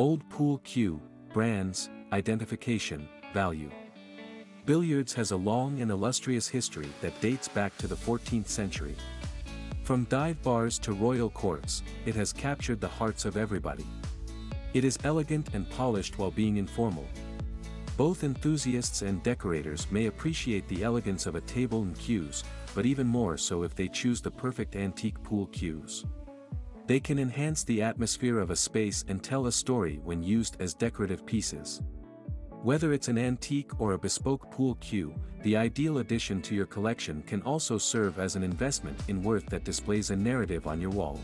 Old Pool Cue, Brands, Identification, Value. Billiards has a long and illustrious history that dates back to the 14th century. From dive bars to royal courts, it has captured the hearts of everybody. It is elegant and polished while being informal. Both enthusiasts and decorators may appreciate the elegance of a table and cues, but even more so if they choose the perfect antique pool cues. They can enhance the atmosphere of a space and tell a story when used as decorative pieces. Whether it's an antique or a bespoke pool cue, the ideal addition to your collection can also serve as an investment in worth that displays a narrative on your wall.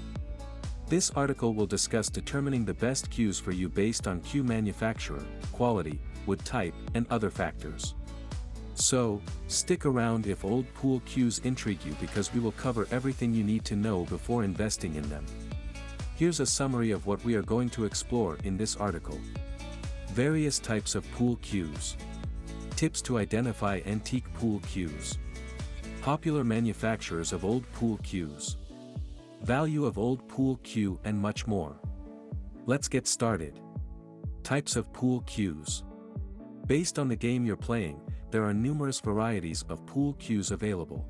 This article will discuss determining the best cues for you based on cue manufacturer, quality, wood type, and other factors. So, stick around if old pool cues intrigue you because we will cover everything you need to know before investing in them. Here's a summary of what we are going to explore in this article. Various types of pool cues. Tips to identify antique pool cues. Popular manufacturers of old pool cues. Value of old pool cue and much more. Let's get started. Types of pool cues. Based on the game you're playing, there are numerous varieties of pool cues available.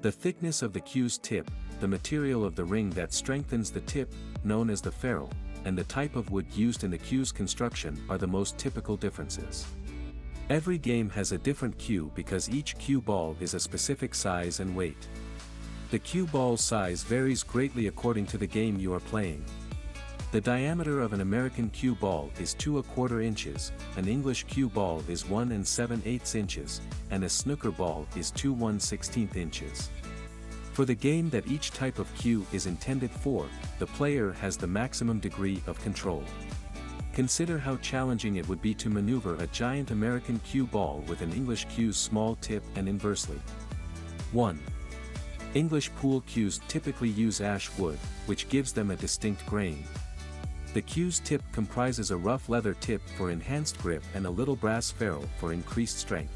The thickness of the cue's tip, the material of the ring that strengthens the tip, known as the ferrule, and the type of wood used in the cue's construction are the most typical differences. Every game has a different cue because each cue ball is a specific size and weight. The cue ball size varies greatly according to the game you are playing. The diameter of an American cue ball is 2 a quarter inches, an English cue ball is 1 and 7 eighths inches, and a snooker ball is 2 1 16th inches. For the game that each type of cue is intended for, the player has the maximum degree of control. Consider how challenging it would be to maneuver a giant American cue ball with an English cue's small tip and inversely. 1. English pool cues typically use ash wood, which gives them a distinct grain. The cue's tip comprises a rough leather tip for enhanced grip and a little brass ferrule for increased strength.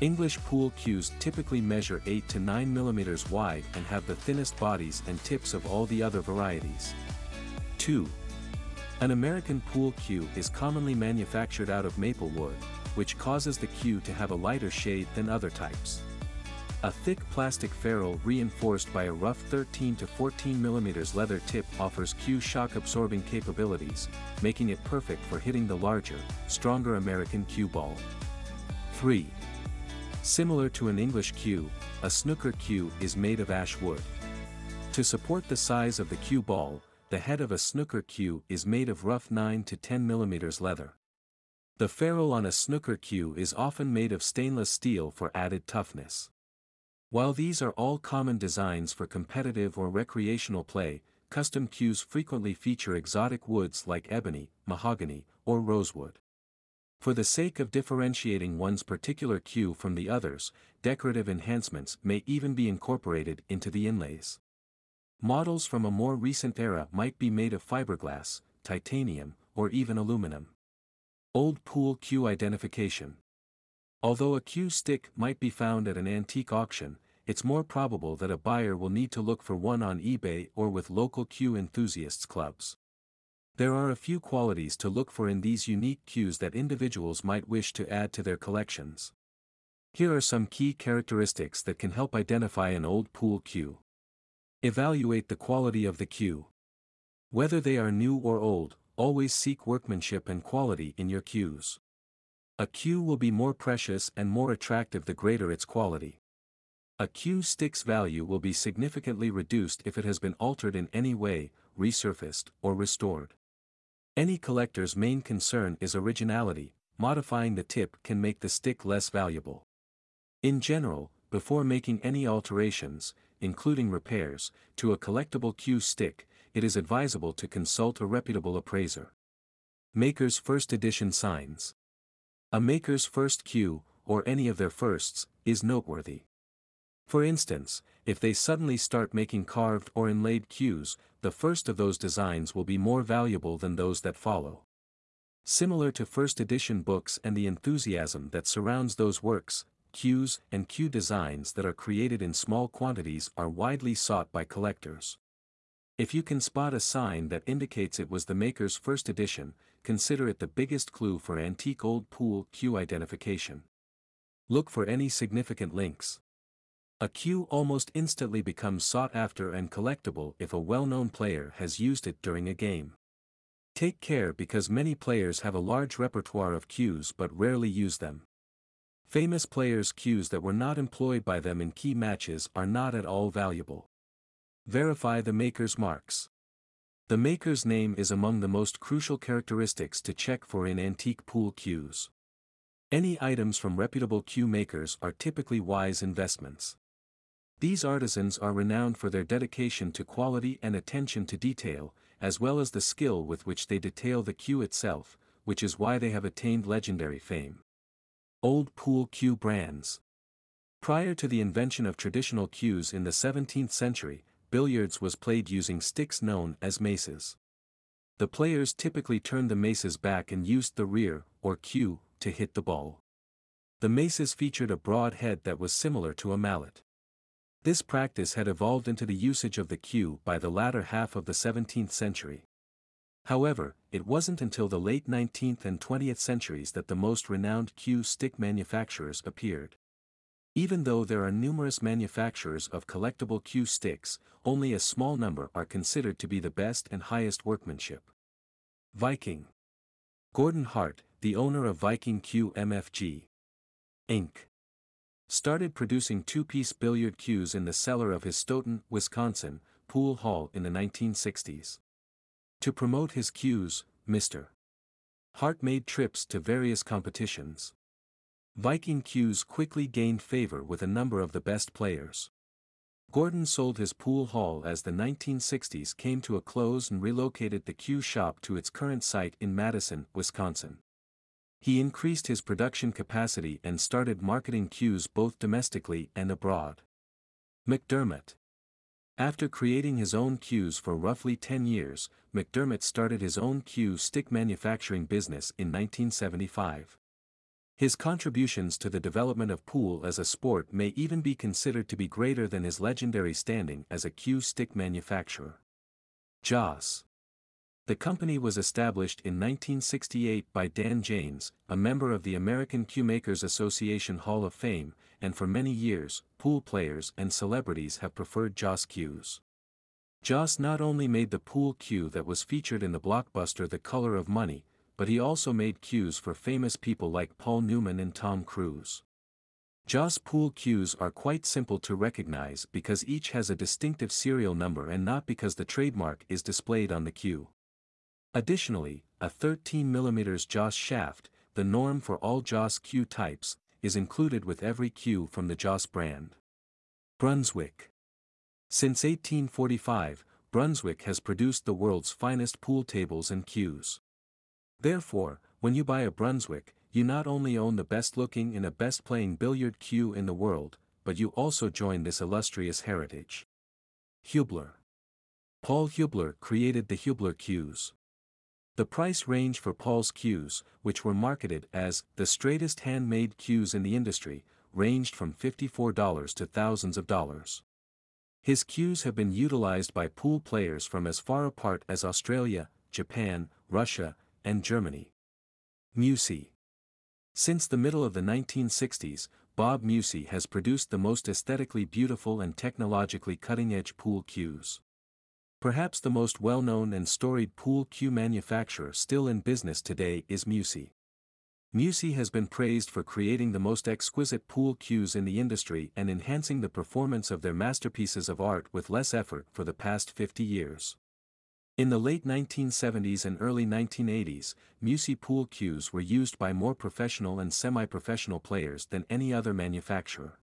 English pool cues typically measure 8 to 9 mm wide and have the thinnest bodies and tips of all the other varieties. 2. An American pool cue is commonly manufactured out of maple wood, which causes the cue to have a lighter shade than other types. A thick plastic ferrule reinforced by a rough 13 to 14 mm leather tip offers cue shock absorbing capabilities, making it perfect for hitting the larger, stronger American cue ball. 3. Similar to an English cue, a snooker cue is made of ash wood. To support the size of the cue ball, the head of a snooker cue is made of rough 9 to 10 mm leather. The ferrule on a snooker cue is often made of stainless steel for added toughness. While these are all common designs for competitive or recreational play, custom cues frequently feature exotic woods like ebony, mahogany, or rosewood. For the sake of differentiating one's particular cue from the others, decorative enhancements may even be incorporated into the inlays. Models from a more recent era might be made of fiberglass, titanium, or even aluminum. Old Pool Cue Identification Although a cue stick might be found at an antique auction, it's more probable that a buyer will need to look for one on eBay or with local cue enthusiasts clubs. There are a few qualities to look for in these unique cues that individuals might wish to add to their collections. Here are some key characteristics that can help identify an old pool cue. Evaluate the quality of the cue. Whether they are new or old, always seek workmanship and quality in your cues. A cue will be more precious and more attractive the greater its quality. A cue stick's value will be significantly reduced if it has been altered in any way, resurfaced, or restored. Any collector's main concern is originality, modifying the tip can make the stick less valuable. In general, before making any alterations, including repairs, to a collectible cue stick, it is advisable to consult a reputable appraiser. Maker's First Edition Signs A maker's first cue, or any of their firsts, is noteworthy. For instance, if they suddenly start making carved or inlaid cues, the first of those designs will be more valuable than those that follow. Similar to first edition books and the enthusiasm that surrounds those works, cues and cue designs that are created in small quantities are widely sought by collectors. If you can spot a sign that indicates it was the maker's first edition, consider it the biggest clue for antique old pool cue identification. Look for any significant links. A cue almost instantly becomes sought after and collectible if a well-known player has used it during a game. Take care because many players have a large repertoire of cues but rarely use them. Famous players' cues that were not employed by them in key matches are not at all valuable. Verify the maker's marks. The maker's name is among the most crucial characteristics to check for in antique pool cues. Any items from reputable cue makers are typically wise investments. These artisans are renowned for their dedication to quality and attention to detail, as well as the skill with which they detail the cue itself, which is why they have attained legendary fame. Old Pool Cue Brands Prior to the invention of traditional cues in the 17th century, billiards was played using sticks known as maces. The players typically turned the maces back and used the rear, or cue, to hit the ball. The maces featured a broad head that was similar to a mallet. This practice had evolved into the usage of the cue by the latter half of the 17th century. However, it wasn't until the late 19th and 20th centuries that the most renowned cue stick manufacturers appeared. Even though there are numerous manufacturers of collectible cue sticks, only a small number are considered to be the best and highest workmanship. Viking Gordon Hart, the owner of Viking Cue MFG. Inc started producing two-piece billiard cues in the cellar of his Stoughton, Wisconsin, pool hall in the 1960s. To promote his cues, Mr. Hart made trips to various competitions. Viking cues quickly gained favor with a number of the best players. Gordon sold his pool hall as the 1960s came to a close and relocated the cue shop to its current site in Madison, Wisconsin. He increased his production capacity and started marketing cues both domestically and abroad. McDermott After creating his own cues for roughly 10 years, McDermott started his own cue stick manufacturing business in 1975. His contributions to the development of pool as a sport may even be considered to be greater than his legendary standing as a cue stick manufacturer. Joss the company was established in 1968 by Dan Janes, a member of the American Cue Makers Association Hall of Fame, and for many years, pool players and celebrities have preferred Joss cues. Joss not only made the pool cue that was featured in the blockbuster The Color of Money, but he also made cues for famous people like Paul Newman and Tom Cruise. Joss pool cues are quite simple to recognize because each has a distinctive serial number and not because the trademark is displayed on the cue. Additionally, a 13mm Joss shaft, the norm for all Joss cue types, is included with every cue from the Joss brand. Brunswick Since 1845, Brunswick has produced the world's finest pool tables and cues. Therefore, when you buy a Brunswick, you not only own the best looking and a best playing billiard cue in the world, but you also join this illustrious heritage. Huebler Paul Huebler created the Huebler cues. The price range for Paul's cues, which were marketed as the straightest handmade cues in the industry, ranged from $54 to thousands of dollars. His cues have been utilized by pool players from as far apart as Australia, Japan, Russia, and Germany. Meucci Since the middle of the 1960s, Bob Meucci has produced the most aesthetically beautiful and technologically cutting-edge pool cues. Perhaps the most well-known and storied pool cue manufacturer still in business today is Meucci. Meucci has been praised for creating the most exquisite pool cues in the industry and enhancing the performance of their masterpieces of art with less effort for the past 50 years. In the late 1970s and early 1980s, Meucci pool cues were used by more professional and semi-professional players than any other manufacturer.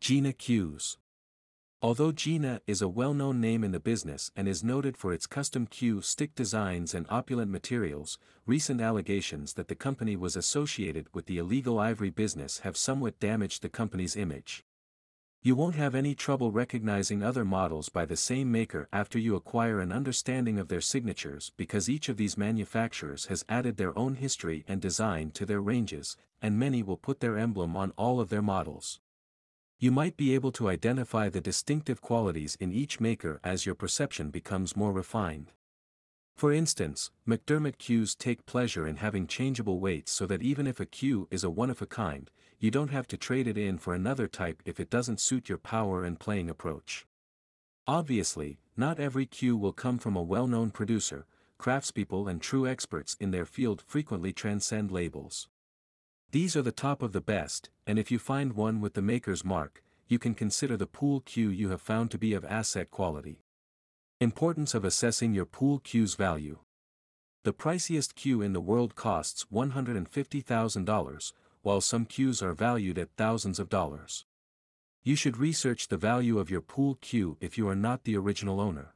Gina Cues Although Gina is a well-known name in the business and is noted for its custom cue stick designs and opulent materials, recent allegations that the company was associated with the illegal ivory business have somewhat damaged the company's image. You won't have any trouble recognizing other models by the same maker after you acquire an understanding of their signatures because each of these manufacturers has added their own history and design to their ranges, and many will put their emblem on all of their models. You might be able to identify the distinctive qualities in each maker as your perception becomes more refined. For instance, McDermott cues take pleasure in having changeable weights so that even if a cue is a one-of-a-kind, you don't have to trade it in for another type if it doesn't suit your power and playing approach. Obviously, not every cue will come from a well-known producer, craftspeople and true experts in their field frequently transcend labels. These are the top of the best, and if you find one with the maker's mark, you can consider the pool cue you have found to be of asset quality. Importance of assessing your pool cue's value. The priciest cue in the world costs $150,000, while some cues are valued at thousands of dollars. You should research the value of your pool cue if you are not the original owner.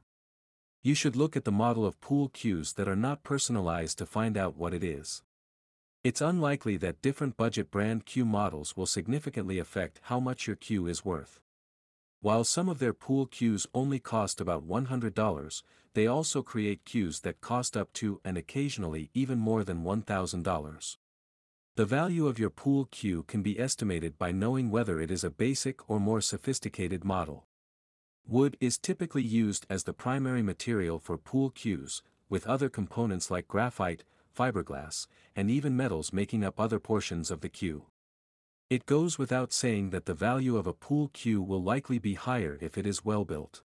You should look at the model of pool cues that are not personalized to find out what it is. It's unlikely that different budget brand cue models will significantly affect how much your cue is worth. While some of their pool cues only cost about $100, they also create cues that cost up to and occasionally even more than $1,000. The value of your pool cue can be estimated by knowing whether it is a basic or more sophisticated model. Wood is typically used as the primary material for pool cues, with other components like graphite, fiberglass, and even metals making up other portions of the cue. It goes without saying that the value of a pool cue will likely be higher if it is well built.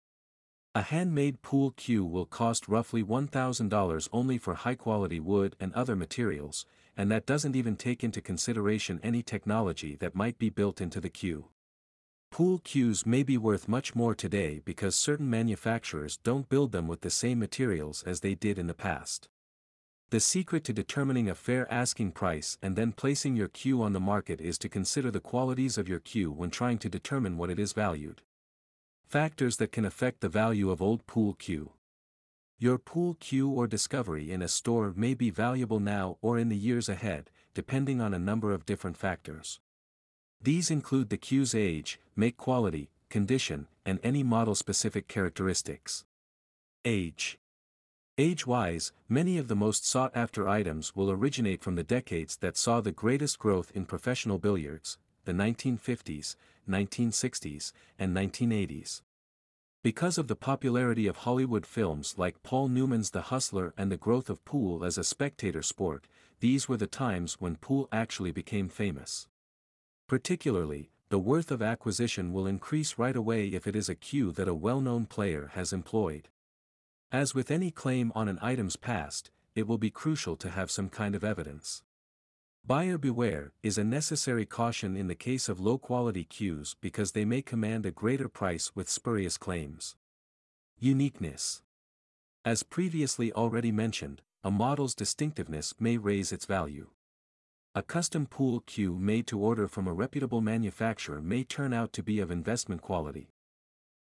A handmade pool cue will cost roughly $1,000 only for high-quality wood and other materials, and that doesn't even take into consideration any technology that might be built into the cue. Pool cues may be worth much more today because certain manufacturers don't build them with the same materials as they did in the past. The secret to determining a fair asking price and then placing your cue on the market is to consider the qualities of your cue when trying to determine what it is valued. Factors that can affect the value of old pool cue. Your pool cue or discovery in a store may be valuable now or in the years ahead, depending on a number of different factors. These include the cue's age, make quality, condition, and any model-specific characteristics. Age Age-wise, many of the most sought-after items will originate from the decades that saw the greatest growth in professional billiards, the 1950s, 1960s, and 1980s. Because of the popularity of Hollywood films like Paul Newman's The Hustler and the growth of pool as a spectator sport, these were the times when pool actually became famous. Particularly, the worth of acquisition will increase right away if it is a cue that a well-known player has employed. As with any claim on an item's past, it will be crucial to have some kind of evidence. Buyer beware is a necessary caution in the case of low-quality cues because they may command a greater price with spurious claims. Uniqueness. As previously already mentioned, a model's distinctiveness may raise its value. A custom pool cue made to order from a reputable manufacturer may turn out to be of investment quality.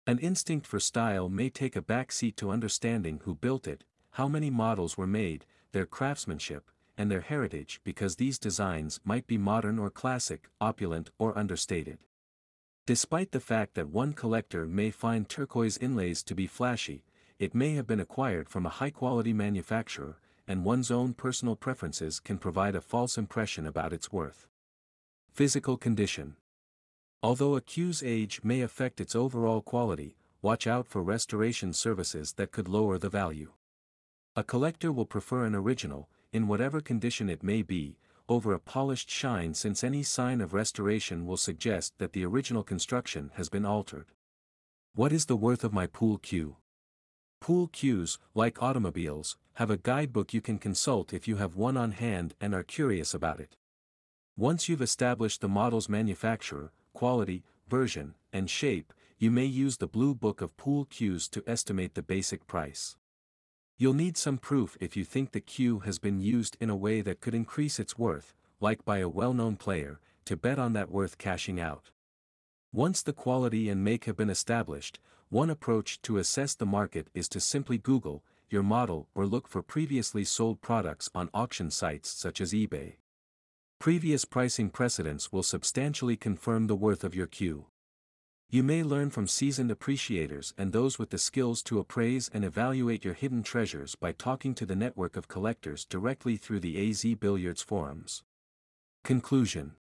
An instinct for style may take a back seat to understanding who built it, how many models were made, their craftsmanship, and their heritage because these designs might be modern or classic, opulent or understated. Despite the fact that one collector may find turquoise inlays to be flashy, it may have been acquired from a high-quality manufacturer, and one's own personal preferences can provide a false impression about its worth. Physical condition Although a cue's age may affect its overall quality, watch out for restoration services that could lower the value. A collector will prefer an original, in whatever condition it may be, over a polished shine since any sign of restoration will suggest that the original construction has been altered. What is the worth of my pool cue? Pool cues, like automobiles, have a guidebook you can consult if you have one on hand and are curious about it. Once you've established the model's manufacturer, quality, version, and shape, you may use the Blue Book of Pool cues to estimate the basic price. You'll need some proof if you think the cue has been used in a way that could increase its worth, like by a well-known player, to bet on that worth cashing out. Once the quality and make have been established, one approach to assess the market is to simply Google your model or look for previously sold products on auction sites such as eBay. Previous pricing precedents will substantially confirm the worth of your cue. You may learn from seasoned appreciators and those with the skills to appraise and evaluate your hidden treasures by talking to the network of collectors directly through the AZ Billiards forums. Conclusion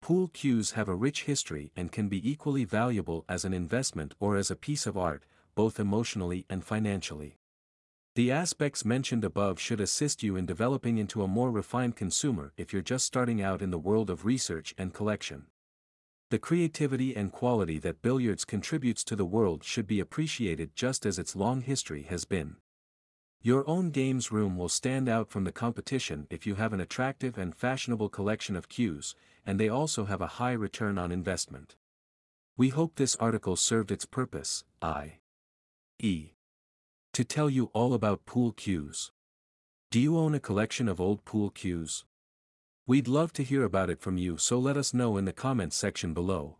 Pool cues have a rich history and can be equally valuable as an investment or as a piece of art, both emotionally and financially. The aspects mentioned above should assist you in developing into a more refined consumer if you're just starting out in the world of research and collection. The creativity and quality that billiards contributes to the world should be appreciated just as its long history has been. Your own games room will stand out from the competition if you have an attractive and fashionable collection of cues, and they also have a high return on investment. We hope this article served its purpose, i.e. to tell you all about pool cues. Do you own a collection of old pool cues? We'd love to hear about it from you so let us know in the comments section below.